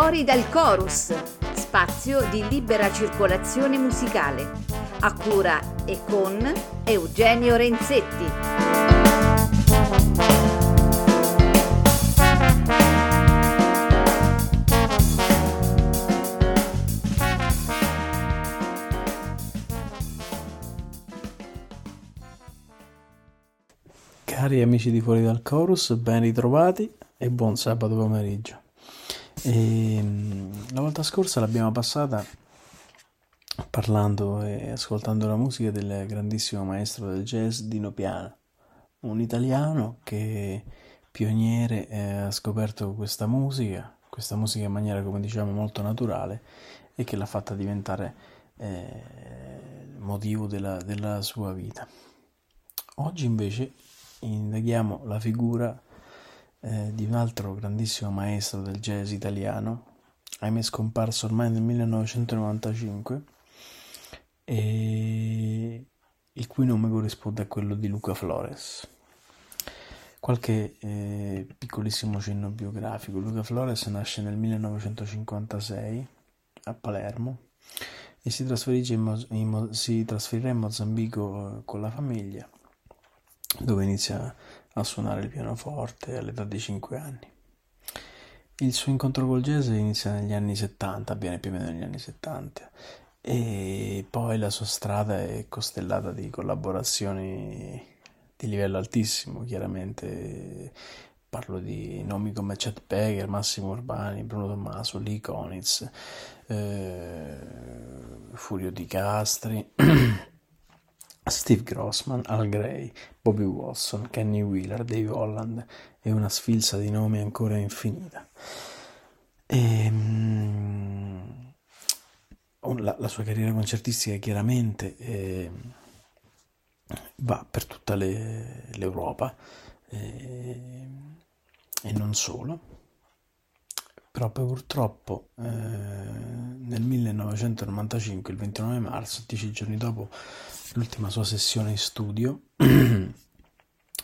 Fuori dal chorus, spazio di libera circolazione musicale, a cura e con Eugenio Renzetti. Cari amici di Fuori dal Chorus, ben ritrovati e buon sabato pomeriggio. E, la volta scorsa l'abbiamo passata parlando e ascoltando la musica del grandissimo maestro del jazz Dino Piana, un italiano che pioniere eh, ha scoperto questa musica, questa musica in maniera come diciamo molto naturale e che l'ha fatta diventare eh, motivo della, della sua vita. Oggi invece indaghiamo la figura eh, di un altro grandissimo maestro del jazz italiano, ahimè scomparso ormai nel 1995, e il cui nome corrisponde a quello di Luca Flores. Qualche eh, piccolissimo cenno biografico. Luca Flores nasce nel 1956 a Palermo e si, in in si trasferirà in Mozambico eh, con la famiglia dove inizia a suonare il pianoforte all'età di 5 anni. Il suo incontro col jazz inizia negli anni 70, avviene più o meno negli anni 70 e poi la sua strada è costellata di collaborazioni di livello altissimo, chiaramente parlo di nomi come Chet Baker, Massimo Urbani, Bruno Tommaso, Lee Konitz, eh, Furio Di Castri Steve Grossman, Al Gray, Bobby Watson, Kenny Wheeler, Dave Holland e una sfilza di nomi ancora infinita. E, um, la, la, sua carriera concertistica chiaramente eh, va per tutta le, l'Europa eh, e non solo però purtroppo eh, nel 1995, il 29 marzo, dieci giorni dopo l'ultima sua sessione in studio,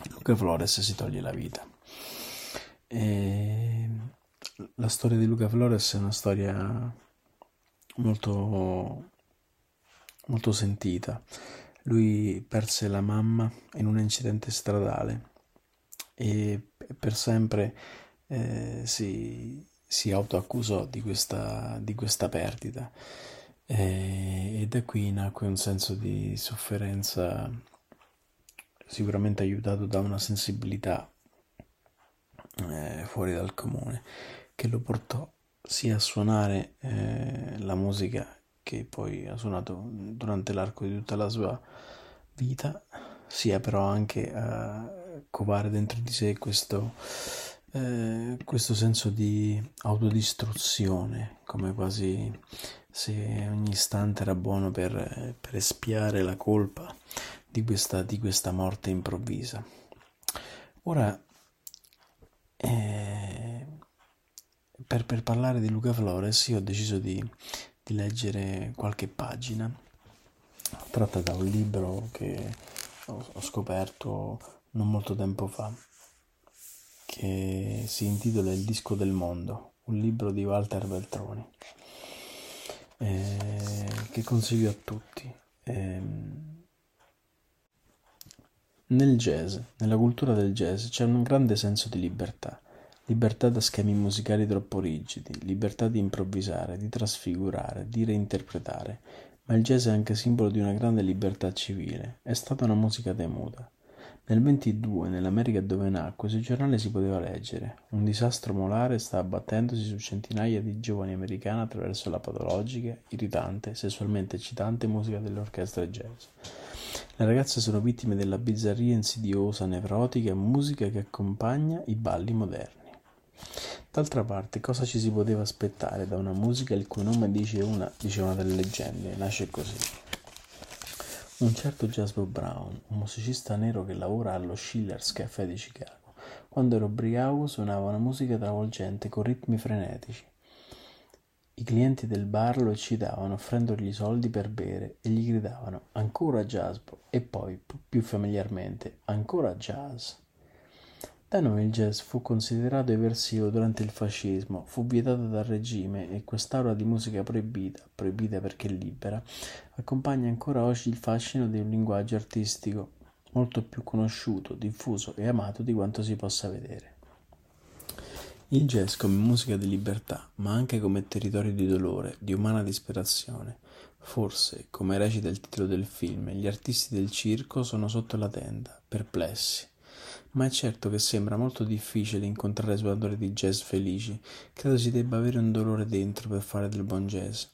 Luca Flores si toglie la vita. E la storia di Luca Flores è una storia molto, molto sentita. Lui perse la mamma in un incidente stradale e per sempre eh, si, si autoaccusò di questa, di questa perdita. E, e da qui nacque un senso di sofferenza sicuramente aiutato da una sensibilità eh, fuori dal comune che lo portò sia a suonare eh, la musica che poi ha suonato durante l'arco di tutta la sua vita, sia però anche a covare dentro di sé questo, eh, questo senso di autodistruzione, come quasi se ogni istante era buono per, per espiare la colpa di questa, di questa morte improvvisa. Ora, eh, per, per, parlare di Luca Flores, io ho deciso di, di leggere qualche pagina tratta da un libro che ho, ho scoperto non molto tempo fa, che si intitola Il disco del mondo, un libro di Walter Veltroni eh, che consiglio a tutti. Eh, nel jazz, nella cultura del jazz, c'è un grande senso di libertà. Libertà da schemi musicali troppo rigidi, libertà di improvvisare, di trasfigurare, di reinterpretare, ma il jazz è anche simbolo di una grande libertà civile. È stata una musica temuta. Nel 22, nell'America dove nacque, sul giornale si poteva leggere: Un disastro molare sta abbattendosi su centinaia di giovani americani attraverso la patologica, irritante, sessualmente eccitante musica dell'orchestra jazz. Le ragazze sono vittime della bizzarria insidiosa, nevrotica musica che accompagna i balli moderni. D'altra parte, cosa ci si poteva aspettare da una musica il cui nome dice una, dice una delle leggende, nasce così. Un certo Jasper Brown, un musicista nero che lavora allo Schiller's Café di Chicago, quando era ubriaco suonava una musica travolgente con ritmi frenetici. I clienti del bar lo eccitavano offrendogli soldi per bere e gli gridavano ancora jazz e poi più familiarmente ancora jazz. Da il jazz fu considerato eversivo durante il fascismo, fu vietato dal regime e quest'aura di musica proibita, proibita perché libera, accompagna ancora oggi il fascino di un linguaggio artistico molto più conosciuto, diffuso e amato di quanto si possa vedere. Il jazz come musica di libertà, ma anche come territorio di dolore, di umana disperazione. Forse, come recita il titolo del film, gli artisti del circo sono sotto la tenda, perplessi. Ma è certo che sembra molto difficile incontrare suonatori di jazz felici. Credo si debba avere un dolore dentro per fare del buon jazz.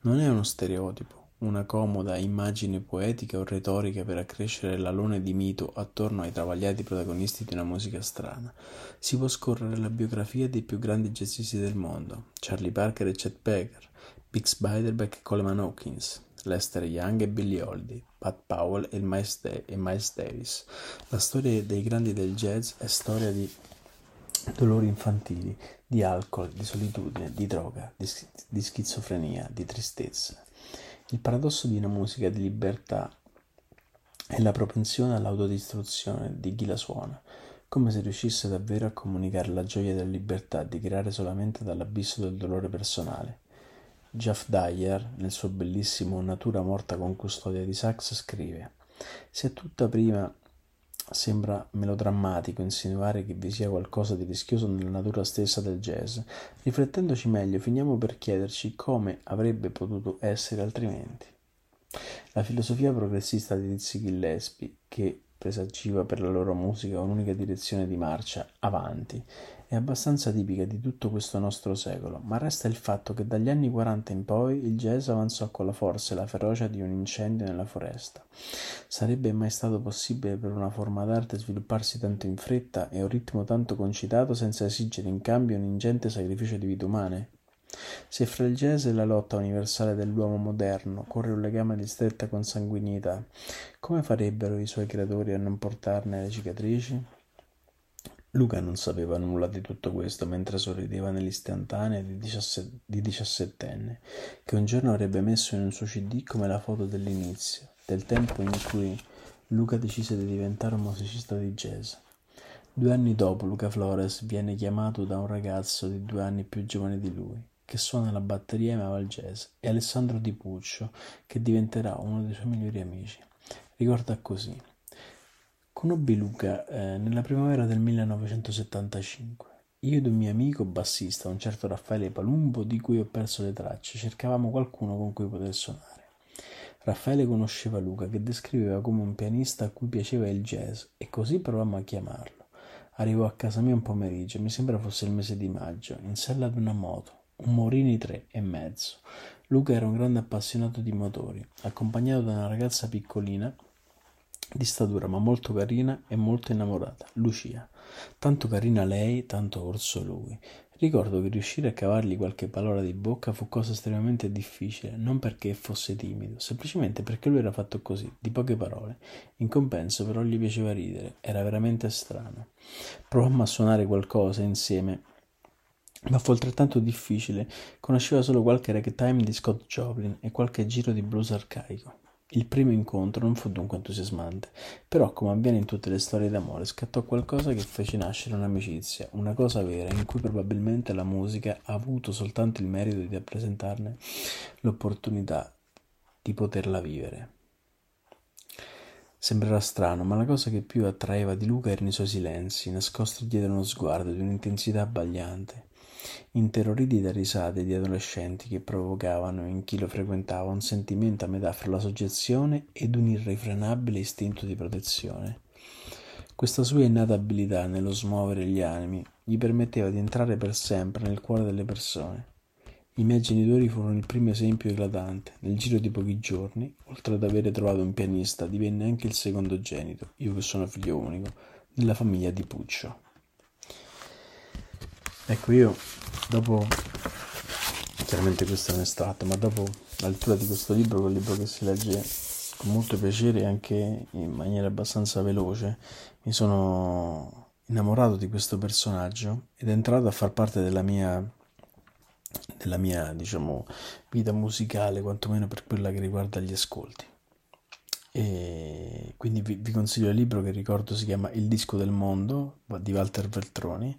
Non è uno stereotipo, una comoda immagine poetica o retorica per accrescere l'alone di mito attorno ai travagliati protagonisti di una musica strana. Si può scorrere la biografia dei più grandi jazzisti del mondo, Charlie Parker e Chet Baker, Bix Beiderbecke e Coleman Hawkins, Lester Young e Billie Holiday, Pat Powell e Miles, De- e Miles Davis. La storia dei grandi del jazz è storia di dolori infantili, di alcol, di solitudine, di droga, di, di schizofrenia, di tristezza. Il paradosso di una musica di libertà è la propensione all'autodistruzione di chi la suona, come se riuscisse davvero a comunicare la gioia della libertà di creare solamente dall'abisso del dolore personale. Jeff Dyer, nel suo bellissimo Natura morta con custodia di sax, scrive: Se tutta prima Sembra melodrammatico insinuare che vi sia qualcosa di rischioso nella natura stessa del jazz. Riflettendoci meglio, finiamo per chiederci come avrebbe potuto essere altrimenti. La filosofia progressista di Dizzy Gillespie, che presagiva per la loro musica un'unica direzione di marcia, avanti, è abbastanza tipica di tutto questo nostro secolo, ma resta il fatto che dagli anni 40 in poi il jazz avanzò con la forza e la ferocia di un incendio nella foresta. Sarebbe mai stato possibile per una forma d'arte svilupparsi tanto in fretta e a un ritmo tanto concitato senza esigere in cambio un ingente sacrificio di vite umane? Se fra il jazz e la lotta universale dell'uomo moderno corre un legame di stretta consanguinità, come farebbero i suoi creatori a non portarne le cicatrici? Luca non sapeva nulla di tutto questo mentre sorrideva nell'istantanea di, diciassettenne, che un giorno avrebbe messo in un suo cd come la foto dell'inizio, del tempo in cui Luca decise di diventare un musicista di jazz. Due anni dopo Luca Flores viene chiamato da un ragazzo di due anni più giovane di lui, che suona la batteria e amava il jazz, e Alessandro Di Puccio, che diventerà uno dei suoi migliori amici. Ricorda così. Conobbi Luca eh, nella primavera del 1975. Io ed un mio amico bassista, un certo Raffaele Palumbo, di cui ho perso le tracce, cercavamo qualcuno con cui poter suonare. Raffaele conosceva Luca, che descriveva come un pianista a cui piaceva il jazz, e così provammo a chiamarlo. Arrivò a casa mia un pomeriggio, mi sembra fosse il mese di maggio, in sella ad una moto un Morini tre e mezzo. Luca era un grande appassionato di motori, accompagnato da una ragazza piccolina di statura ma molto carina e molto innamorata, Lucia. Tanto carina lei, tanto orso lui. Ricordo che riuscire a cavargli qualche parola di bocca fu cosa estremamente difficile, non perché fosse timido, semplicemente perché lui era fatto così, di poche parole. In compenso però gli piaceva ridere, era veramente strano. Provammo a suonare qualcosa insieme ma fu altrettanto difficile. Conosceva solo qualche ragtime di Scott Joplin e qualche giro di blues arcaico. Il primo incontro non fu dunque entusiasmante, però come avviene in tutte le storie d'amore scattò qualcosa che fece nascere un'amicizia, una cosa vera in cui probabilmente la musica ha avuto soltanto il merito di rappresentarne l'opportunità di poterla vivere. Sembrerà strano, ma la cosa che più attraeva di Luca erano i suoi silenzi, nascosti dietro uno sguardo di un'intensità abbagliante interroriti da risate di adolescenti che provocavano in chi lo frequentava un sentimento a metà fra la soggezione ed un irrefrenabile istinto di protezione. Questa sua innata abilità nello smuovere gli animi gli permetteva di entrare per sempre nel cuore delle persone. I miei genitori furono il primo esempio eclatante. Nel giro di pochi giorni, oltre ad avere trovato un pianista, divenne anche il secondogenito, io che sono figlio unico, della famiglia di Puccio. Ecco, io dopo, chiaramente questo è un estratto, ma dopo la lettura di questo libro, quel libro che si legge con molto piacere e anche in maniera abbastanza veloce, mi sono innamorato di questo personaggio ed è entrato a far parte della mia, della mia diciamo, vita musicale, quantomeno per quella che riguarda gli ascolti. E quindi vi, vi, consiglio il libro che ricordo si chiama Il disco del mondo di Walter Veltroni,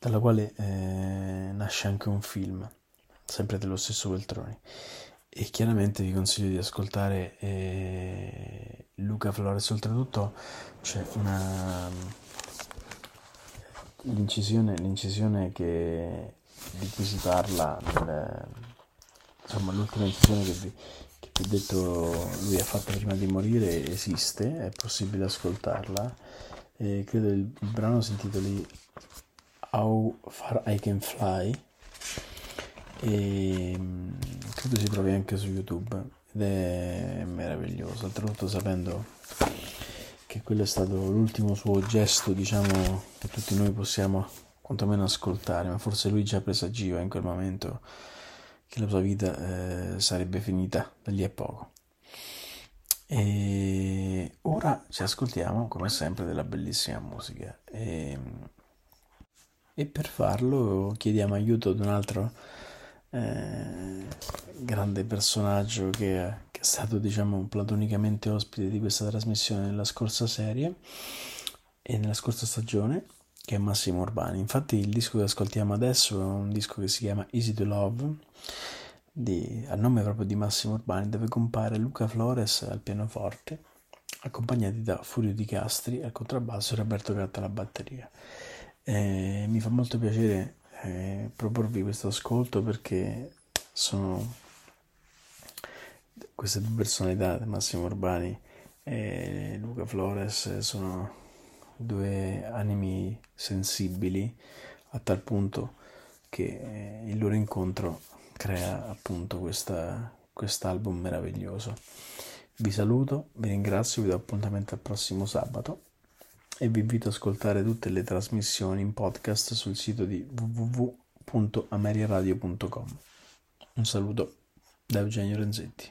dalla quale eh, nasce anche un film, sempre dello stesso Veltroni. E chiaramente vi consiglio di ascoltare eh, Luca Flores. Oltretutto c'è una l'incisione, l'incisione che, di cui si parla, nel, insomma l'ultima incisione che vi, che vi ho detto lui ha fatto prima di morire esiste, è possibile ascoltarla. E credo il, il brano si intitoli How Far I Can Fly e mm, credo si trovi anche su YouTube ed è meraviglioso, oltretutto sapendo che quello è stato l'ultimo suo gesto, diciamo, che tutti noi possiamo quantomeno ascoltare, ma forse lui già presagiva in quel momento che la sua vita eh, sarebbe finita da lì a poco. E ora ci ascoltiamo, come sempre, della bellissima musica. E, e per farlo chiediamo aiuto ad un altro eh, grande personaggio che, che, è stato diciamo platonicamente ospite di questa trasmissione nella scorsa serie e nella scorsa stagione che è Massimo Urbani. Infatti il disco che ascoltiamo adesso è un disco che si chiama Easy to Love di, a nome proprio di Massimo Urbani dove compare Luca Flores al pianoforte accompagnati da Furio Di Castri al contrabbasso e Roberto Gatta alla batteria eh, mi fa molto piacere eh, proporvi questo ascolto perché sono queste due personalità, Massimo Urbani e Luca Flores, sono due animi sensibili a tal punto che il loro incontro crea appunto questa, quest'album meraviglioso. Vi saluto, vi ringrazio, vi do appuntamento al prossimo sabato e vi invito ad ascoltare tutte le trasmissioni in podcast sul sito di www.ameriaradio.com. Un saluto da Eugenio Renzetti.